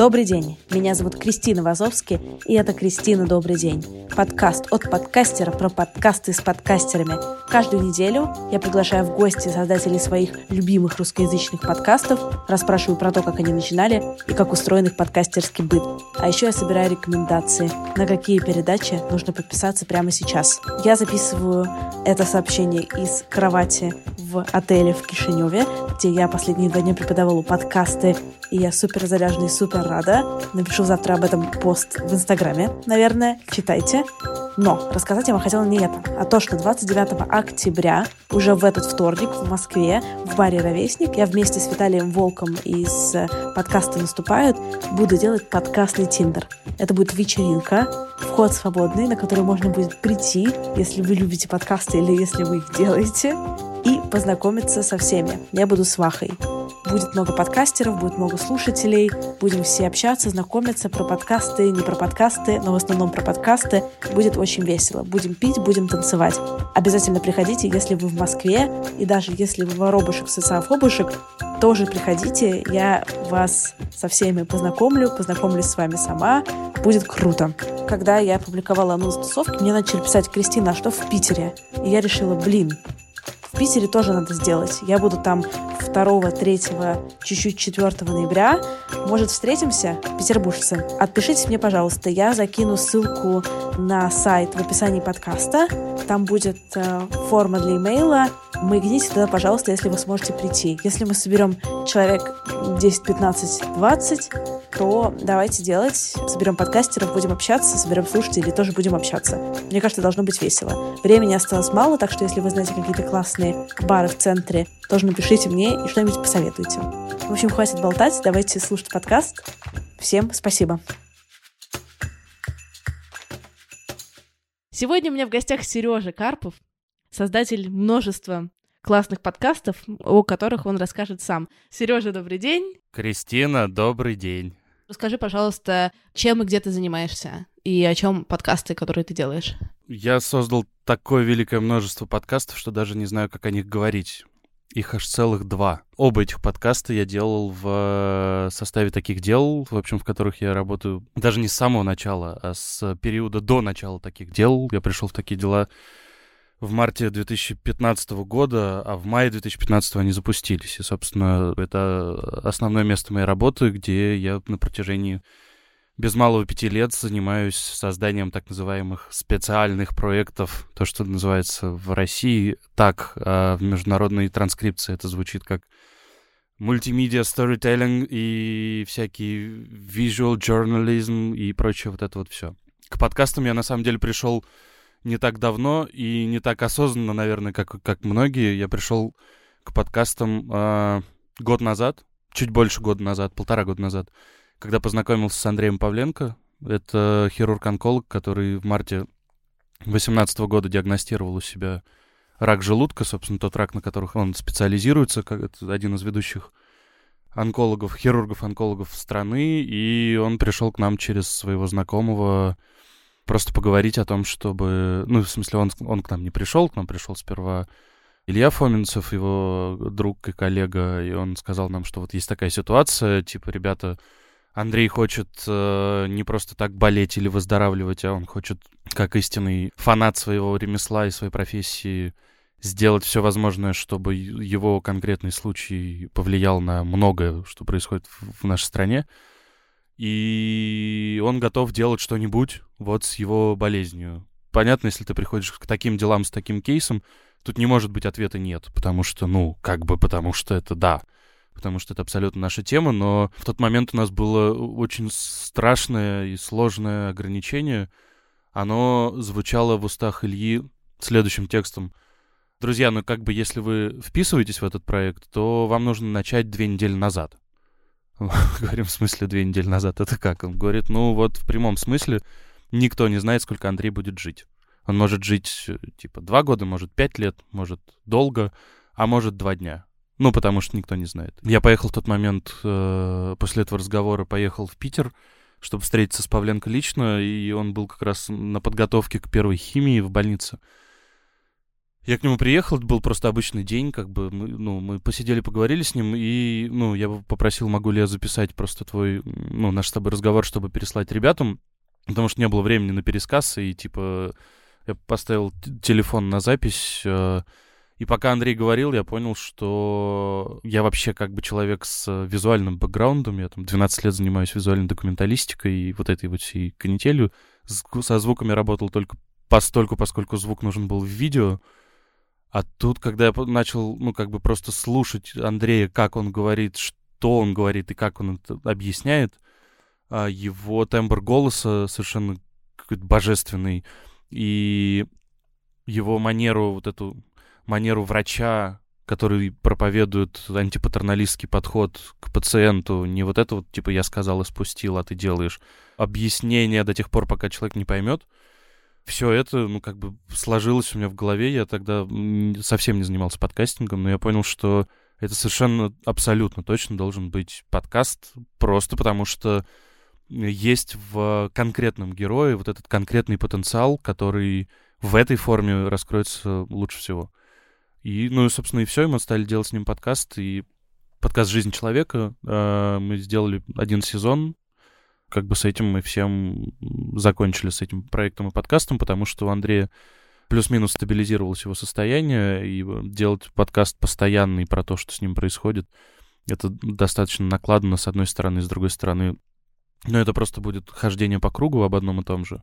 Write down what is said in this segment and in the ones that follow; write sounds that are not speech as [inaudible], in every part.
Добрый день, меня зовут Кристина Вазовски, и это «Кристина, добрый день». Подкаст от подкастера про подкасты с подкастерами. Каждую неделю я приглашаю в гости создателей своих любимых русскоязычных подкастов, расспрашиваю про то, как они начинали и как устроен их подкастерский быт. А еще я собираю рекомендации, на какие передачи нужно подписаться прямо сейчас. Я записываю это сообщение из кровати в отеле в Кишиневе, где я последние два дня преподавала подкасты, и я супер заряжена и супер рада. Напишу завтра об этом пост в Инстаграме, наверное. Читайте. Но рассказать я вам хотела не это, а то, что 29 октября, уже в этот вторник в Москве, в баре «Ровесник», я вместе с Виталием Волком из подкаста «Наступают» буду делать подкастный Тиндер. Это будет вечеринка, вход свободный, на который можно будет прийти, если вы любите подкасты или если вы их делаете, и познакомиться со всеми. Я буду с Вахой. Будет много подкастеров, будет много слушателей, будем все общаться, знакомиться про подкасты, не про подкасты, но в основном про подкасты. Будет очень весело. Будем пить, будем танцевать. Обязательно приходите, если вы в Москве, и даже если вы воробушек, социофобушек, тоже приходите, я вас со всеми познакомлю, познакомлюсь с вами сама, будет круто. Когда я опубликовала анонс тусовки, мне начали писать, Кристина, а что в Питере? И я решила, блин, в Питере тоже надо сделать. Я буду там 2, 3, чуть-чуть 4 ноября. Может, встретимся, петербуржцы? Отпишитесь мне, пожалуйста. Я закину ссылку на сайт в описании подкаста. Там будет э, форма для имейла. Маякните туда, пожалуйста, если вы сможете прийти. Если мы соберем человек 10, 15, 20, то давайте делать. Соберем подкастеров, будем общаться, соберем слушателей, тоже будем общаться. Мне кажется, должно быть весело. Времени осталось мало, так что если вы знаете какие-то классные бары в центре, тоже напишите мне и что-нибудь посоветуйте. В общем, хватит болтать, давайте слушать подкаст. Всем спасибо. Сегодня у меня в гостях Сережа Карпов, создатель множества классных подкастов, о которых он расскажет сам. Сережа, добрый день. Кристина, добрый день. Расскажи, пожалуйста, чем и где ты занимаешься, и о чем подкасты, которые ты делаешь. Я создал такое великое множество подкастов, что даже не знаю, как о них говорить. Их аж целых два. Оба этих подкаста я делал в э, составе таких дел, в общем, в которых я работаю даже не с самого начала, а с периода до начала таких дел. Я пришел в такие дела в марте 2015 года, а в мае 2015 они запустились. И, собственно, это основное место моей работы, где я на протяжении без малого пяти лет занимаюсь созданием так называемых специальных проектов, то, что называется в России так, а в международной транскрипции это звучит как мультимедиа storytelling и всякий visual journalism и прочее вот это вот все. К подкастам я на самом деле пришел не так давно и не так осознанно, наверное, как, как многие. Я пришел к подкастам э, год назад, чуть больше года назад, полтора года назад, когда познакомился с Андреем Павленко. Это хирург-онколог, который в марте 2018 года диагностировал у себя рак желудка, собственно, тот рак, на которых он специализируется, как это один из ведущих онкологов, хирургов-онкологов страны, и он пришел к нам через своего знакомого просто поговорить о том, чтобы... Ну, в смысле, он, он к нам не пришел, к нам пришел сперва Илья Фоминцев, его друг и коллега, и он сказал нам, что вот есть такая ситуация, типа, ребята, Андрей хочет э, не просто так болеть или выздоравливать, а он хочет, как истинный фанат своего ремесла и своей профессии, сделать все возможное, чтобы его конкретный случай повлиял на многое, что происходит в, нашей стране и он готов делать что-нибудь вот с его болезнью. Понятно, если ты приходишь к таким делам с таким кейсом, тут не может быть ответа нет, потому что, ну, как бы потому что это да, потому что это абсолютно наша тема, но в тот момент у нас было очень страшное и сложное ограничение. Оно звучало в устах Ильи следующим текстом. Друзья, ну как бы если вы вписываетесь в этот проект, то вам нужно начать две недели назад. [laughs] Говорим, в смысле, две недели назад. Это как? Он говорит, ну вот в прямом смысле никто не знает, сколько Андрей будет жить. Он может жить, э, типа, два года, может, пять лет, может, долго, а может, два дня. Ну, потому что никто не знает. Я поехал в тот момент, э, после этого разговора, поехал в Питер, чтобы встретиться с Павленко лично, и он был как раз на подготовке к первой химии в больнице. Я к нему приехал, это был просто обычный день, как бы, мы, ну, мы посидели, поговорили с ним, и, ну, я попросил, могу ли я записать просто твой, ну, наш с тобой разговор, чтобы переслать ребятам, потому что не было времени на пересказ, и, типа, я поставил телефон на запись, э, и пока Андрей говорил, я понял, что я вообще как бы человек с визуальным бэкграундом, я там 12 лет занимаюсь визуальной документалистикой и вот этой вот всей канителью, со звуками работал только постольку, поскольку звук нужен был в видео, а тут, когда я начал, ну, как бы просто слушать Андрея, как он говорит, что он говорит и как он это объясняет, а, его тембр голоса совершенно какой-то божественный. И его манеру, вот эту манеру врача, который проповедует антипатерналистский подход к пациенту, не вот это вот, типа, я сказал и спустил, а ты делаешь, объяснение до тех пор, пока человек не поймет, все это, ну, как бы сложилось у меня в голове. Я тогда совсем не занимался подкастингом, но я понял, что это совершенно абсолютно точно должен быть подкаст, просто потому что есть в конкретном герое вот этот конкретный потенциал, который в этой форме раскроется лучше всего. И, ну, и, собственно, и все, и мы стали делать с ним подкаст, и подкаст «Жизнь человека». Э, мы сделали один сезон, как бы с этим мы всем закончили, с этим проектом и подкастом, потому что у Андрея плюс-минус стабилизировалось его состояние, и делать подкаст постоянный про то, что с ним происходит, это достаточно накладно, с одной стороны, с другой стороны, но это просто будет хождение по кругу об одном и том же.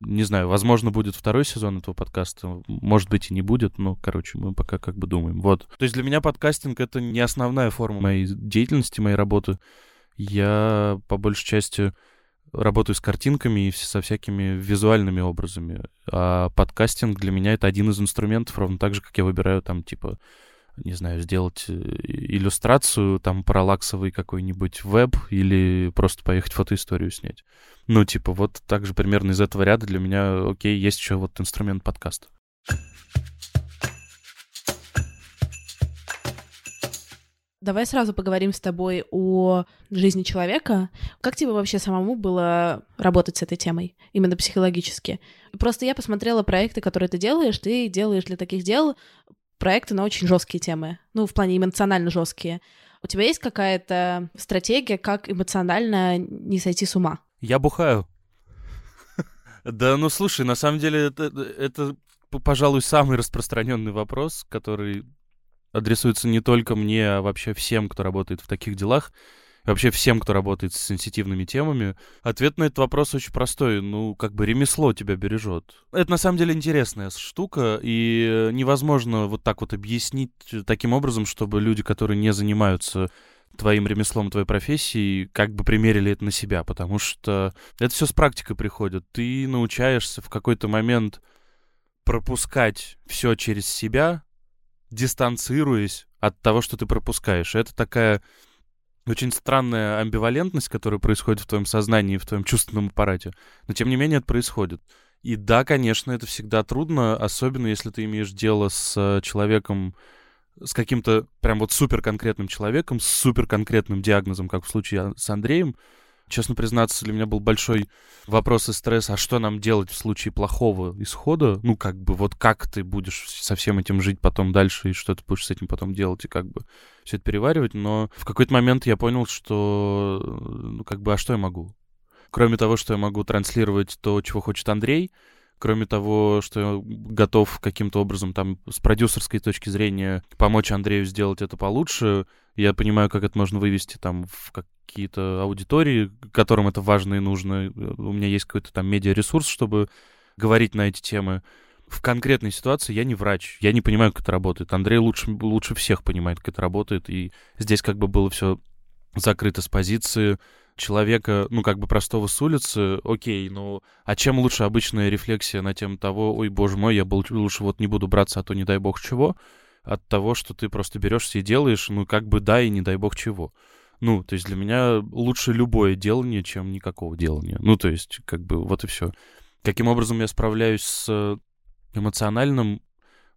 Не знаю, возможно, будет второй сезон этого подкаста, может быть, и не будет, но, короче, мы пока как бы думаем. Вот. То есть для меня подкастинг — это не основная форма моей деятельности, моей работы, я по большей части работаю с картинками и со всякими визуальными образами. А подкастинг для меня это один из инструментов, ровно так же, как я выбираю там, типа, не знаю, сделать э, иллюстрацию, там, параллаксовый какой-нибудь веб или просто поехать фотоисторию снять. Ну, типа, вот так же примерно из этого ряда для меня, окей, есть еще вот инструмент подкаста. Давай сразу поговорим с тобой о жизни человека. Как тебе вообще самому было работать с этой темой, именно психологически? Просто я посмотрела проекты, которые ты делаешь, ты делаешь для таких дел проекты на очень жесткие темы, ну, в плане эмоционально жесткие. У тебя есть какая-то стратегия, как эмоционально не сойти с ума? Я бухаю. Да, ну слушай, на самом деле это, это, пожалуй, самый распространенный вопрос, который адресуется не только мне, а вообще всем, кто работает в таких делах, вообще всем, кто работает с сенситивными темами. Ответ на этот вопрос очень простой. Ну, как бы ремесло тебя бережет. Это на самом деле интересная штука, и невозможно вот так вот объяснить таким образом, чтобы люди, которые не занимаются твоим ремеслом, твоей профессией, как бы примерили это на себя, потому что это все с практикой приходит. Ты научаешься в какой-то момент пропускать все через себя, дистанцируясь от того, что ты пропускаешь. Это такая очень странная амбивалентность, которая происходит в твоем сознании, в твоем чувственном аппарате. Но тем не менее это происходит. И да, конечно, это всегда трудно, особенно если ты имеешь дело с э, человеком, с каким-то прям вот супер конкретным человеком, с супер конкретным диагнозом, как в случае с Андреем, Честно признаться, для меня был большой вопрос и стресс, а что нам делать в случае плохого исхода? Ну, как бы, вот как ты будешь со всем этим жить потом дальше, и что ты будешь с этим потом делать, и как бы все это переваривать. Но в какой-то момент я понял, что, ну, как бы, а что я могу? Кроме того, что я могу транслировать то, чего хочет Андрей, кроме того, что готов каким-то образом там с продюсерской точки зрения помочь Андрею сделать это получше, я понимаю, как это можно вывести там в какие-то аудитории, которым это важно и нужно. У меня есть какой-то там медиаресурс, чтобы говорить на эти темы. В конкретной ситуации я не врач, я не понимаю, как это работает. Андрей лучше, лучше всех понимает, как это работает, и здесь как бы было все закрыто с позиции человека, ну, как бы простого с улицы, окей, ну, а чем лучше обычная рефлексия на тему того, ой, боже мой, я был, лучше вот не буду браться, а то не дай бог чего, от того, что ты просто берешься и делаешь, ну, как бы да и не дай бог чего. Ну, то есть для меня лучше любое делание, чем никакого делания. Ну, то есть, как бы, вот и все. Каким образом я справляюсь с эмоциональным?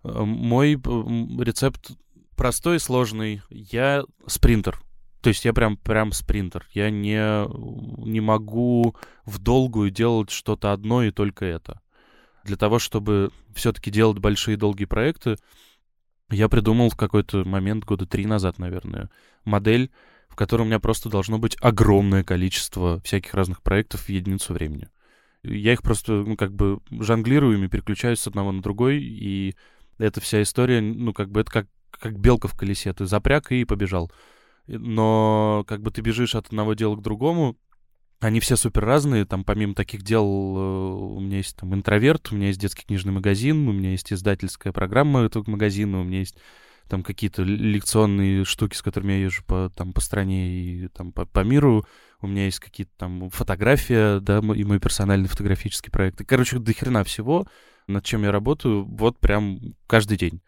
Э, мой рецепт простой и сложный. Я спринтер. То есть я прям, прям спринтер. Я не, не могу в долгую делать что-то одно и только это. Для того, чтобы все-таки делать большие долгие проекты, я придумал в какой-то момент, года три назад, наверное, модель, в которой у меня просто должно быть огромное количество всяких разных проектов в единицу времени. Я их просто, ну, как бы жонглирую ими, переключаюсь с одного на другой, и эта вся история, ну, как бы это как, как белка в колесе. Ты запряг и побежал. Но как бы ты бежишь от одного дела к другому, они все супер разные. Там помимо таких дел э, у меня есть там интроверт, у меня есть детский книжный магазин, у меня есть издательская программа этого магазина, у меня есть там какие-то лекционные штуки, с которыми я езжу по, там, по стране и там, по, по миру. У меня есть какие-то там фотографии, да, и мой персональный фотографический проект. Короче, до хрена всего, над чем я работаю, вот прям каждый день.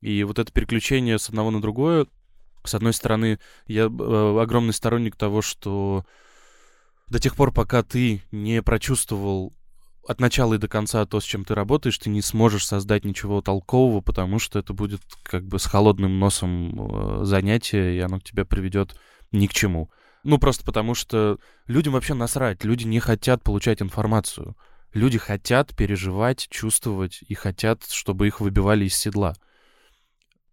И вот это переключение с одного на другое, с одной стороны, я э, огромный сторонник того, что до тех пор, пока ты не прочувствовал от начала и до конца то, с чем ты работаешь, ты не сможешь создать ничего толкового, потому что это будет как бы с холодным носом э, занятие, и оно к тебе приведет ни к чему. Ну, просто потому что людям вообще насрать, люди не хотят получать информацию. Люди хотят переживать, чувствовать и хотят, чтобы их выбивали из седла.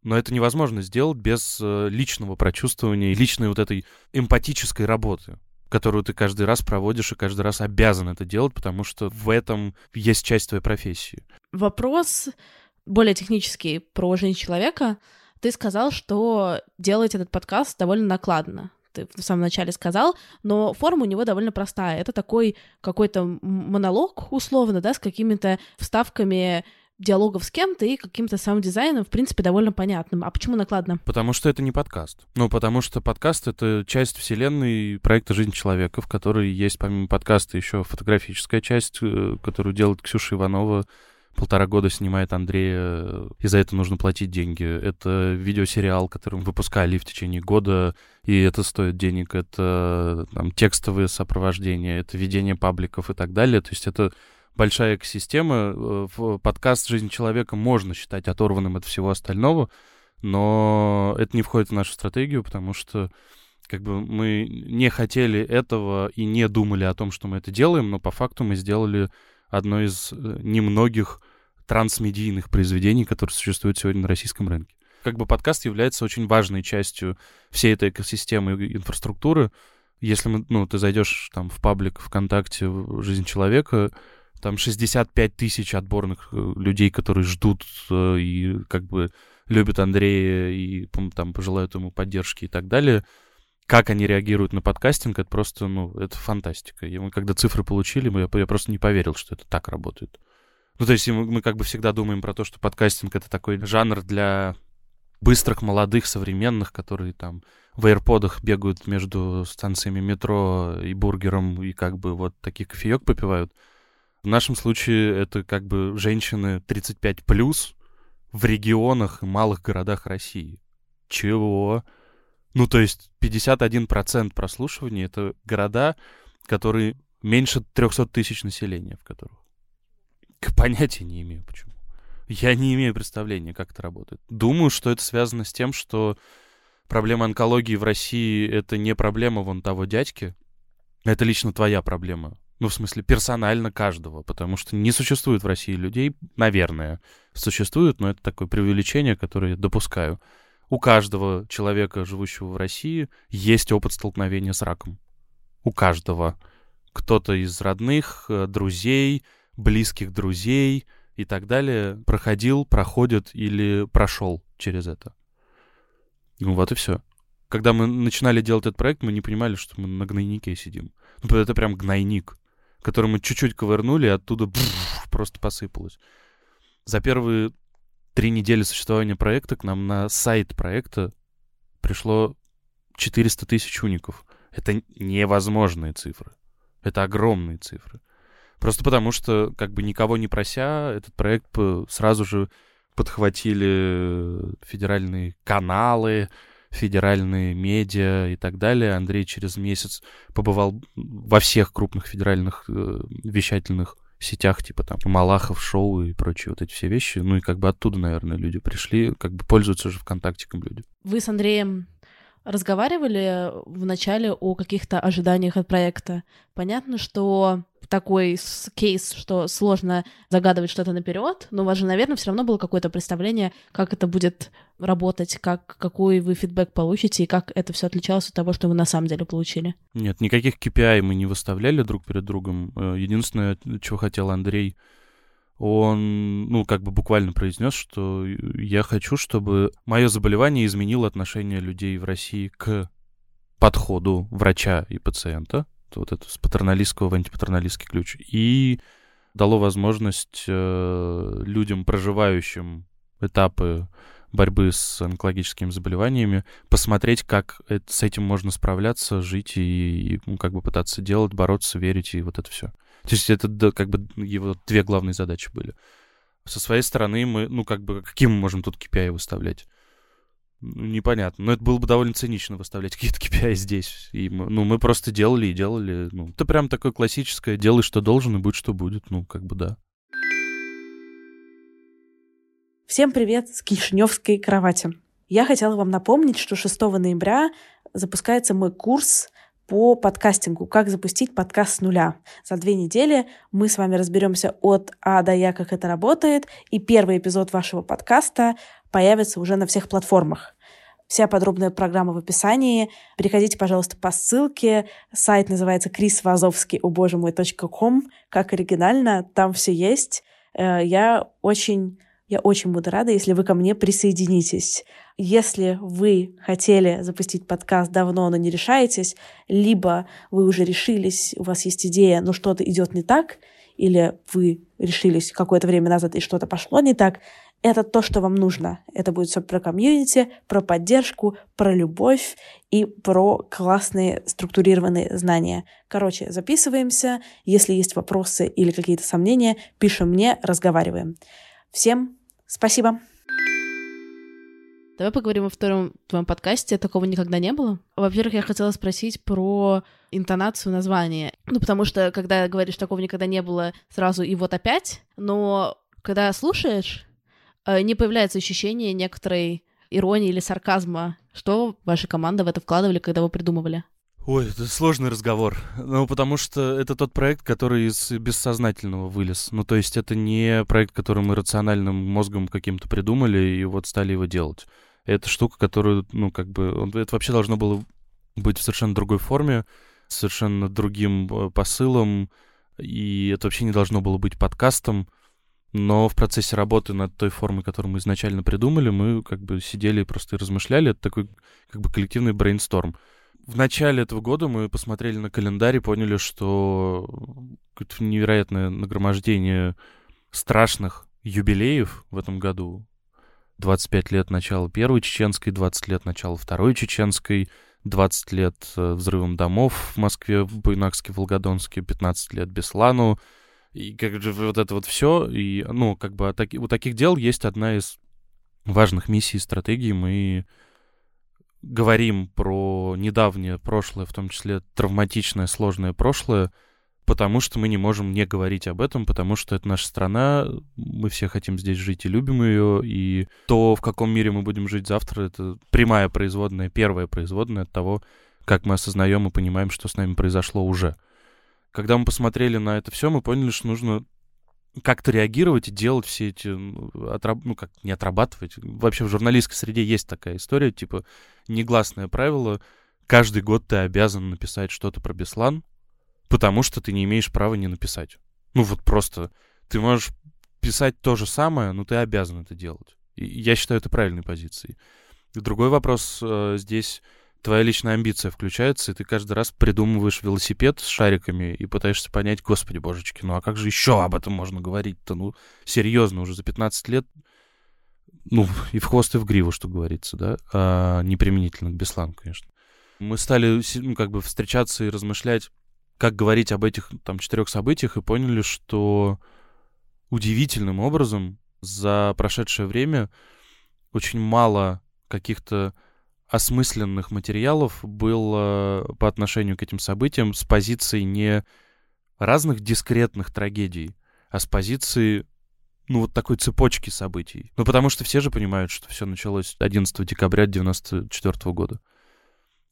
Но это невозможно сделать без э, личного прочувствования и личной вот этой эмпатической работы которую ты каждый раз проводишь и каждый раз обязан это делать, потому что в этом есть часть твоей профессии. Вопрос более технический про жизнь человека. Ты сказал, что делать этот подкаст довольно накладно. Ты в самом начале сказал, но форма у него довольно простая. Это такой какой-то монолог, условно, да, с какими-то вставками диалогов с кем-то и каким-то саунд-дизайном, в принципе, довольно понятным. А почему накладно? Потому что это не подкаст. Ну, потому что подкаст — это часть вселенной проекта «Жизнь человека», в которой есть, помимо подкаста, еще фотографическая часть, э, которую делает Ксюша Иванова, полтора года снимает Андрея, и за это нужно платить деньги. Это видеосериал, который мы выпускали в течение года, и это стоит денег. Это там, текстовые сопровождения, это ведение пабликов и так далее. То есть это большая экосистема. Э, подкаст «Жизнь человека» можно считать оторванным от всего остального, но это не входит в нашу стратегию, потому что как бы мы не хотели этого и не думали о том, что мы это делаем, но по факту мы сделали одно из э, немногих трансмедийных произведений, которые существуют сегодня на российском рынке. Как бы подкаст является очень важной частью всей этой экосистемы инфраструктуры. Если мы, ну, ты зайдешь там в паблик ВКонтакте «Жизнь человека», там 65 тысяч отборных э, людей, которые ждут э, и как бы любят Андрея и там пожелают ему поддержки и так далее. Как они реагируют на подкастинг, это просто, ну, это фантастика. И мы когда цифры получили, мы, я просто не поверил, что это так работает. Ну, то есть мы, мы как бы всегда думаем про то, что подкастинг — это такой жанр для быстрых, молодых, современных, которые там в аирподах бегают между станциями метро и бургером и как бы вот таких кофеек попивают. В нашем случае это как бы женщины 35 плюс в регионах и малых городах России. Чего? Ну, то есть 51% прослушивания — это города, которые меньше 300 тысяч населения, в которых. [laughs] Понятия не имею, почему. Я не имею представления, как это работает. Думаю, что это связано с тем, что проблема онкологии в России — это не проблема вон того дядьки, это лично твоя проблема. Ну, в смысле, персонально каждого, потому что не существует в России людей, наверное, существует, но это такое преувеличение, которое я допускаю. У каждого человека, живущего в России, есть опыт столкновения с раком. У каждого. Кто-то из родных, э, друзей, близких друзей и так далее проходил, проходит или прошел через это. Ну вот и все. Когда мы начинали делать этот проект, мы не понимали, что мы на гнойнике сидим. Ну, это прям гнойник который мы чуть-чуть ковырнули, и оттуда бфф, просто посыпалось. За первые три недели существования проекта к нам на сайт проекта пришло 400 тысяч уников. Это невозможные цифры. Это огромные цифры. Просто потому что, как бы никого не прося, этот проект сразу же подхватили федеральные каналы, федеральные медиа и так далее. Андрей через месяц побывал во всех крупных федеральных э, вещательных сетях, типа там Малахов, шоу и прочие вот эти все вещи. Ну и как бы оттуда, наверное, люди пришли, как бы пользуются же ВКонтактиком люди. Вы с Андреем разговаривали в начале о каких-то ожиданиях от проекта. Понятно, что такой кейс, что сложно загадывать что-то наперед, но у вас же, наверное, все равно было какое-то представление, как это будет работать, как, какой вы фидбэк получите и как это все отличалось от того, что вы на самом деле получили. Нет, никаких KPI мы не выставляли друг перед другом. Э, единственное, чего хотел Андрей, он, ну, как бы буквально произнес, что я хочу, чтобы мое заболевание изменило отношение людей в России к подходу врача и пациента, вот это с патерналистского в антипатерналистский ключ, и дало возможность э, людям, проживающим этапы борьбы с онкологическими заболеваниями, посмотреть, как это, с этим можно справляться, жить и, и ну, как бы пытаться делать, бороться, верить и вот это все. То есть это как бы его две главные задачи были. Со своей стороны мы, ну как бы, каким мы можем тут KPI выставлять? Ну, непонятно. Но это было бы довольно цинично выставлять [laughs] какие-то KPI здесь. И мы, ну, мы просто делали и делали. Ну, это прям такое классическое «делай, что должен, и будь, что будет». Ну, как бы да. Всем привет с Кишиневской кровати. Я хотела вам напомнить, что 6 ноября запускается мой курс по подкастингу, как запустить подкаст с нуля. За две недели мы с вами разберемся от А до Я, как это работает, и первый эпизод вашего подкаста появится уже на всех платформах. Вся подробная программа в описании. Переходите, пожалуйста, по ссылке. Сайт называется chrisvazovsky, о боже мой, .com. Как оригинально, там все есть. Э, я очень я очень буду рада, если вы ко мне присоединитесь. Если вы хотели запустить подкаст давно, но не решаетесь, либо вы уже решились, у вас есть идея, но что-то идет не так, или вы решились какое-то время назад и что-то пошло не так, это то, что вам нужно. Это будет все про комьюнити, про поддержку, про любовь и про классные структурированные знания. Короче, записываемся. Если есть вопросы или какие-то сомнения, пишем мне, разговариваем. Всем Спасибо. Давай поговорим о втором твоем подкасте. Такого никогда не было. Во-первых, я хотела спросить про интонацию названия. Ну, потому что, когда говоришь, такого никогда не было, сразу и вот опять. Но когда слушаешь, э, не появляется ощущение некоторой иронии или сарказма. Что ваша команда в это вкладывали, когда вы придумывали? Ой, это сложный разговор. Ну, потому что это тот проект, который из бессознательного вылез. Ну, то есть это не проект, который мы рациональным мозгом каким-то придумали и вот стали его делать. Это штука, которую, ну, как бы... Это вообще должно было быть в совершенно другой форме, совершенно другим э, посылом, и это вообще не должно было быть подкастом. Но в процессе работы над той формой, которую мы изначально придумали, мы как бы сидели и просто размышляли. Это такой как бы коллективный брейнсторм в начале этого года мы посмотрели на календарь и поняли, что невероятное нагромождение страшных юбилеев в этом году. 25 лет начала Первой Чеченской, 20 лет начала Второй Чеченской, 20 лет э, взрывом домов в Москве, в Буйнакске, Волгодонске, 15 лет Беслану. И как же вот это вот все. И, ну, как бы у таких дел есть одна из важных миссий и стратегий. Мы говорим про недавнее прошлое, в том числе травматичное, сложное прошлое, потому что мы не можем не говорить об этом, потому что это наша страна, мы все хотим здесь жить и любим ее, и то, в каком мире мы будем жить завтра, это прямая производная, первая производная от того, как мы осознаем и понимаем, что с нами произошло уже. Когда мы посмотрели на это все, мы поняли, что нужно как-то реагировать и делать все эти, отраб... ну как, не отрабатывать. Вообще в журналистской среде есть такая история, типа негласное правило, каждый год ты обязан написать что-то про Беслан, потому что ты не имеешь права не написать. Ну вот просто ты можешь писать то же самое, но ты обязан это делать. И я считаю это правильной позицией. Другой вопрос э, здесь твоя личная амбиция включается, и ты каждый раз придумываешь велосипед с шариками и пытаешься понять, господи, божечки, ну а как же еще об этом можно говорить-то? Ну, серьезно, уже за 15 лет, ну, и в хвост, и в гриву, что говорится, да, а, не применительно к Беслану, конечно. Мы стали, ну, как бы встречаться и размышлять, как говорить об этих, там, четырех событиях, и поняли, что удивительным образом за прошедшее время очень мало каких-то осмысленных материалов было по отношению к этим событиям с позиции не разных дискретных трагедий, а с позиции, ну, вот такой цепочки событий. Ну, потому что все же понимают, что все началось 11 декабря 1994 года.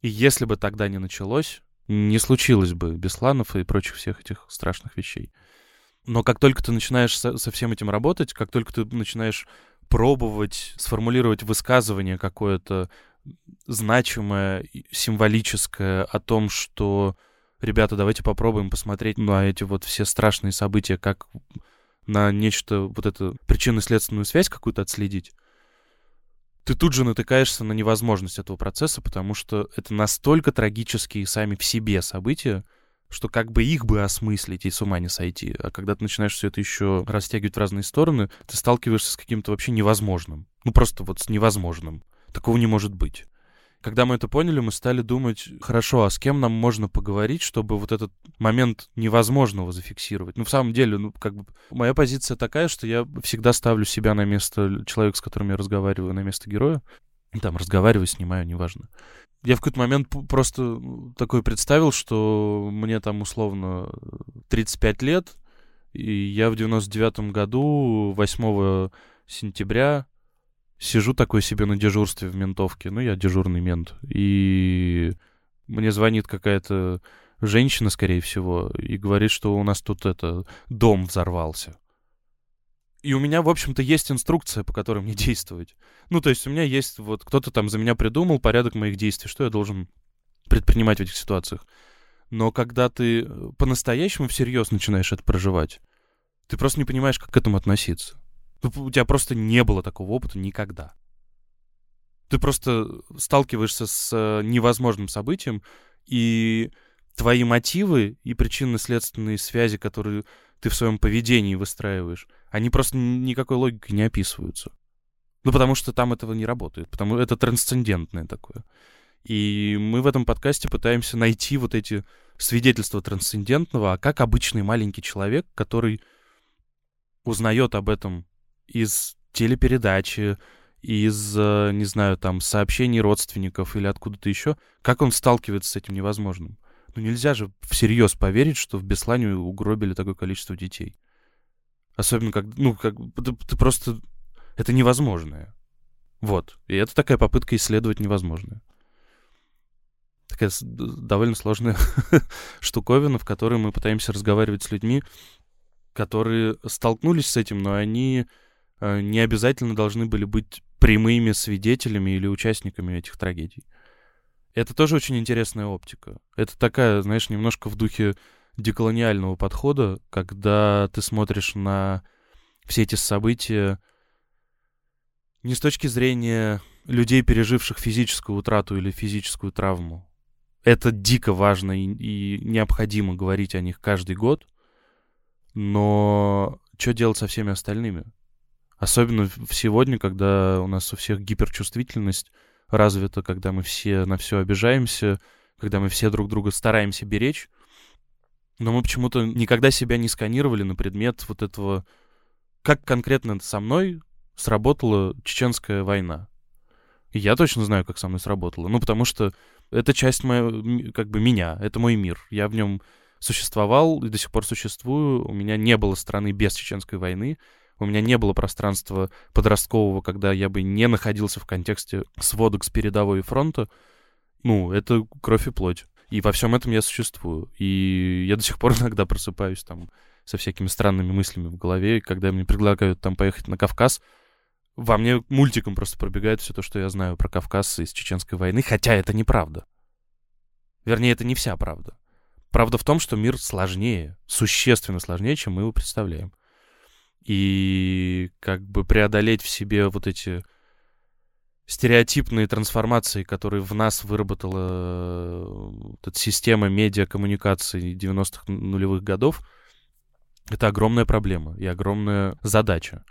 И если бы тогда не началось, не случилось бы Бесланов и прочих всех этих страшных вещей. Но как только ты начинаешь со, со всем этим работать, как только ты начинаешь пробовать сформулировать высказывание какое-то значимое, символическое о том, что, ребята, давайте попробуем посмотреть на эти вот все страшные события, как на нечто, вот эту причинно-следственную связь какую-то отследить, ты тут же натыкаешься на невозможность этого процесса, потому что это настолько трагические сами в себе события, что как бы их бы осмыслить и с ума не сойти. А когда ты начинаешь все это еще растягивать в разные стороны, ты сталкиваешься с каким-то вообще невозможным. Ну просто вот с невозможным. Такого не может быть. Когда мы это поняли, мы стали думать, хорошо, а с кем нам можно поговорить, чтобы вот этот момент невозможного зафиксировать? Ну, в самом деле, ну, как бы, моя позиция такая, что я всегда ставлю себя на место человека, с которым я разговариваю, на место героя. Там разговариваю, снимаю, неважно. Я в какой-то момент просто такой представил, что мне там условно 35 лет, и я в 99-м году, 8 сентября, сижу такой себе на дежурстве в ментовке, ну, я дежурный мент, и мне звонит какая-то женщина, скорее всего, и говорит, что у нас тут это, дом взорвался. И у меня, в общем-то, есть инструкция, по которой мне [laughs] действовать. Ну, то есть у меня есть вот кто-то там за меня придумал порядок моих действий, что я должен предпринимать в этих ситуациях. Но когда ты по-настоящему всерьез начинаешь это проживать, ты просто не понимаешь, как к этому относиться. У тебя просто не было такого опыта никогда. Ты просто сталкиваешься с э, невозможным событием, и твои мотивы и причинно-следственные связи, которые ты в своем поведении выстраиваешь, они просто никакой логикой не описываются. Ну, потому что там этого не работает, потому это трансцендентное такое. И мы в этом подкасте пытаемся найти вот эти свидетельства трансцендентного, а как обычный маленький человек, который узнает об этом из телепередачи, из, э, не знаю, там, сообщений родственников или откуда-то еще, как он сталкивается с этим невозможным. Ну нельзя же всерьез поверить, что в Беслане угробили такое количество детей. Особенно как, ну, как, ты, ты просто... Это невозможное. Вот. И это такая попытка исследовать невозможное. Такая довольно сложная [laughs] штуковина, в которой мы пытаемся разговаривать с людьми, которые столкнулись с этим, но они не обязательно должны были быть прямыми свидетелями или участниками этих трагедий. Это тоже очень интересная оптика. Это такая, знаешь, немножко в духе деколониального подхода, когда ты смотришь на все эти события не с точки зрения людей, переживших физическую утрату или физическую травму. Это дико важно и, и необходимо говорить о них каждый год, но что делать со всеми остальными? Особенно сегодня, когда у нас у всех гиперчувствительность развита, когда мы все на все обижаемся, когда мы все друг друга стараемся беречь. Но мы почему-то никогда себя не сканировали на предмет вот этого, как конкретно со мной сработала чеченская война. И я точно знаю, как со мной сработала. Ну, потому что это часть моего, как бы меня, это мой мир. Я в нем существовал и до сих пор существую. У меня не было страны без чеченской войны. У меня не было пространства подросткового, когда я бы не находился в контексте сводок с передовой фронта. Ну, это кровь и плоть. И во всем этом я существую. И я до сих пор [laughs] иногда просыпаюсь там со всякими странными мыслями в голове, когда мне предлагают там поехать на Кавказ, во мне мультиком просто пробегает все то, что я знаю про Кавказ из Чеченской войны, хотя это неправда. Вернее, это не вся правда. Правда в том, что мир сложнее, существенно сложнее, чем мы его представляем и как бы преодолеть в себе вот эти стереотипные трансформации, которые в нас выработала э, вот эта система медиакоммуникации 90-х нулевых годов, это огромная проблема и огромная задача.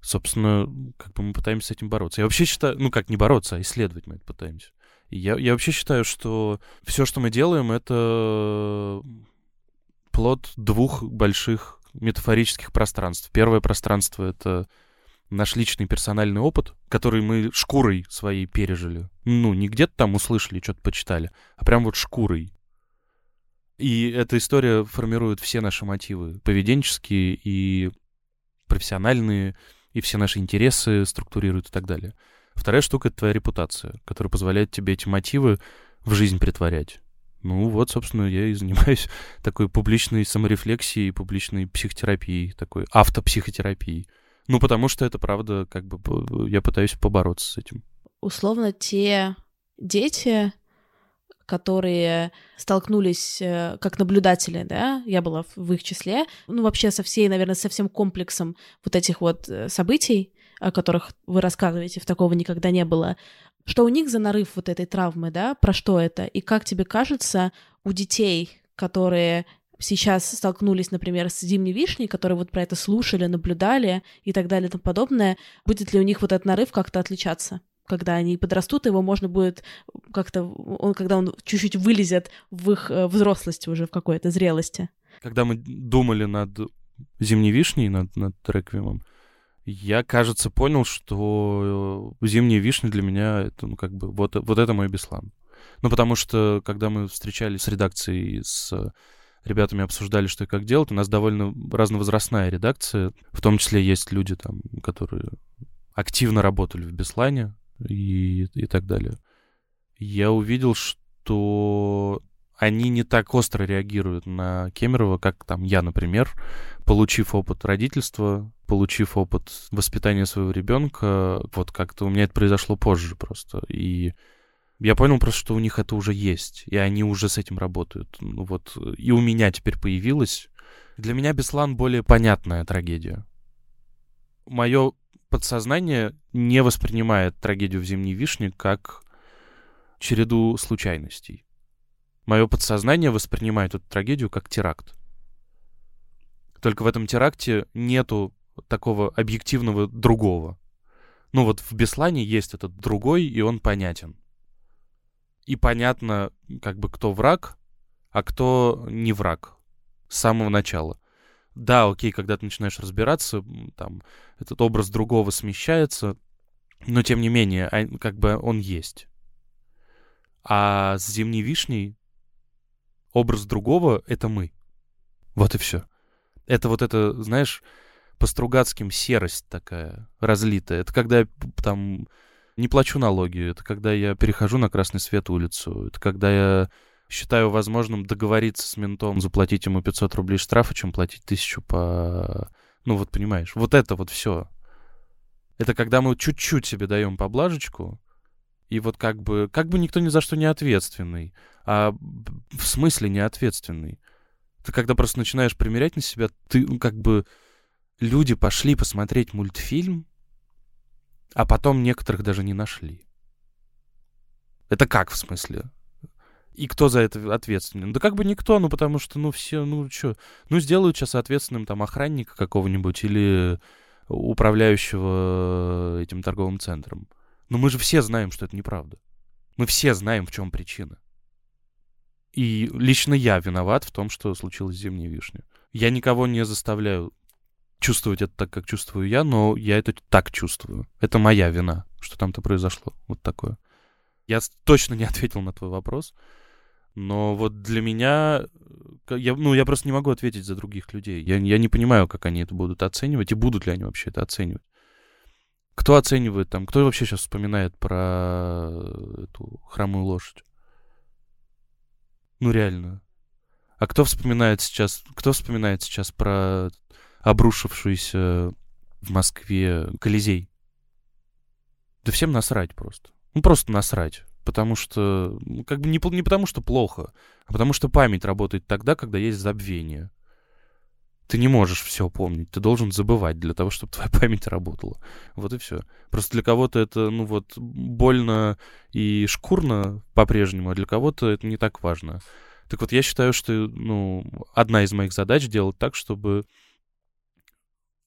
Собственно, как бы мы пытаемся с этим бороться. Я вообще считаю, ну как не бороться, а исследовать мы это пытаемся. Я, я вообще считаю, что все, что мы делаем, это плод двух больших метафорических пространств. Первое пространство — это наш личный персональный опыт, который мы шкурой своей пережили. Ну, не где-то там услышали, что-то почитали, а прям вот шкурой. И эта история формирует все наши мотивы, поведенческие и профессиональные, и все наши интересы структурирует и так далее. Вторая штука — это твоя репутация, которая позволяет тебе эти мотивы в жизнь притворять. Ну вот, собственно, я и занимаюсь [laughs] такой публичной саморефлексией, публичной психотерапией, такой автопсихотерапией. Ну, потому что это правда, как бы я пытаюсь побороться с этим. Условно, те дети, которые столкнулись э, как наблюдатели, да, я была в их числе, ну, вообще со всей, наверное, со всем комплексом вот этих вот э, событий, о которых вы рассказываете, в такого никогда не было, что у них за нарыв вот этой травмы, да, про что это, и как тебе кажется, у детей, которые сейчас столкнулись, например, с зимней вишней, которые вот про это слушали, наблюдали и так далее и тому подобное, будет ли у них вот этот нарыв как-то отличаться? когда они подрастут, его можно будет как-то, он, когда он чуть-чуть вылезет в их э, взрослости уже, в какой-то зрелости. Когда мы думали над «Зимней вишней», над, над реквиемом, я, кажется, понял, что «Зимние вишни» для меня это, ну, как бы, вот, вот это мой Беслан. Ну, потому что, когда мы встречались с редакцией, с ребятами обсуждали, что и как делать, у нас довольно разновозрастная редакция, в том числе есть люди там, которые активно работали в Беслане, и, и так далее. Я увидел, что они не так остро реагируют на Кемерова, как там я, например, получив опыт родительства, получив опыт воспитания своего ребенка, вот как-то у меня это произошло позже просто. И я понял просто, что у них это уже есть, и они уже с этим работают. Ну вот, и у меня теперь появилось. Для меня Беслан более понятная трагедия. Мое подсознание не воспринимает трагедию в «Зимней вишне» как череду случайностей. Мое подсознание воспринимает эту трагедию как теракт. Только в этом теракте нету такого объективного другого. Ну вот в Беслане есть этот другой, и он понятен. И понятно, как бы кто враг, а кто не враг с самого начала да, окей, когда ты начинаешь разбираться, там, этот образ другого смещается, но тем не менее, а, как бы он есть. А с зимней вишней образ другого — это мы. Вот и все. Это вот это, знаешь, по Стругацким серость такая разлитая. Это когда я там не плачу налоги, это когда я перехожу на красный свет улицу, это когда я считаю возможным договориться с ментом, заплатить ему 500 рублей штрафа, чем платить тысячу по... Ну вот понимаешь, вот это вот все. Это когда мы чуть-чуть себе даем поблажечку, и вот как бы, как бы никто ни за что не ответственный, а в смысле не ответственный. Ты когда просто начинаешь примерять на себя, ты ну, как бы... Люди пошли посмотреть мультфильм, а потом некоторых даже не нашли. Это как в смысле? И кто за это ответственен? Да как бы никто, ну потому что, ну все, ну что, ну сделают сейчас ответственным там охранника какого-нибудь или управляющего этим торговым центром. Но мы же все знаем, что это неправда. Мы все знаем, в чем причина. И лично я виноват в том, что случилось с зимней вишней. Я никого не заставляю чувствовать это так, как чувствую я, но я это так чувствую. Это моя вина, что там-то произошло. Вот такое. Я точно не [laughs] ответил на твой вопрос. Но вот для меня, я, ну, я просто не могу ответить за других людей. Я, я не понимаю, как они это будут оценивать, и будут ли они вообще это оценивать. Кто оценивает там, кто вообще сейчас вспоминает про эту хромую лошадь? Ну, реально. А кто вспоминает сейчас, кто вспоминает сейчас про обрушившийся в Москве Колизей? Да всем насрать просто. Ну, просто насрать. Потому что, как бы не, не потому что плохо, а потому что память работает тогда, когда есть забвение. Ты не можешь все помнить, ты должен забывать для того, чтобы твоя [laughs] память работала. Вот и все. Просто для кого-то это, ну вот, больно и шкурно по-прежнему, а для кого-то это не так важно. Так вот, я считаю, что, ну, одна из моих задач делать так, чтобы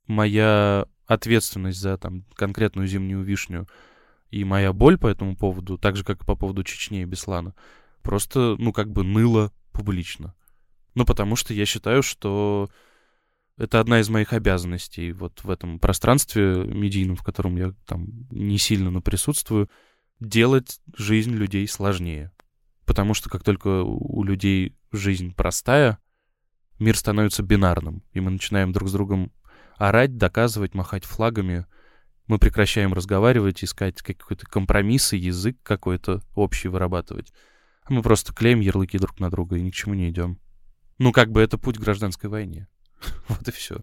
моя ответственность за там конкретную зимнюю вишню и моя боль по этому поводу, так же, как и по поводу Чечни и Беслана, просто, ну, как бы ныла публично. Ну, потому что я считаю, что это одна из моих обязанностей вот в этом пространстве медийном, в котором я там не сильно присутствую, делать жизнь людей сложнее. Потому что как только у людей жизнь простая, мир становится бинарным, и мы начинаем друг с другом орать, доказывать, махать флагами — мы прекращаем разговаривать, искать какой-то компромисс, язык какой-то общий вырабатывать. Мы просто клеим ярлыки друг на друга и ни к чему не идем. Ну, как бы это путь к гражданской войне. [laughs] Вот и все.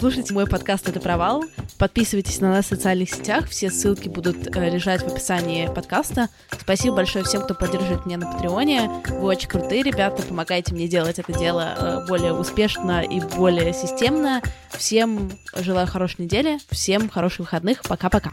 Слушайте мой подкаст «Это провал». Подписывайтесь на нас в социальных сетях. Все ссылки будут э, лежать в описании подкаста. Спасибо большое всем, кто поддерживает меня на Патреоне. Вы очень крутые ребята. Помогаете мне делать это дело э, более успешно и более системно. Всем желаю хорошей недели. Всем хороших выходных. Пока-пока.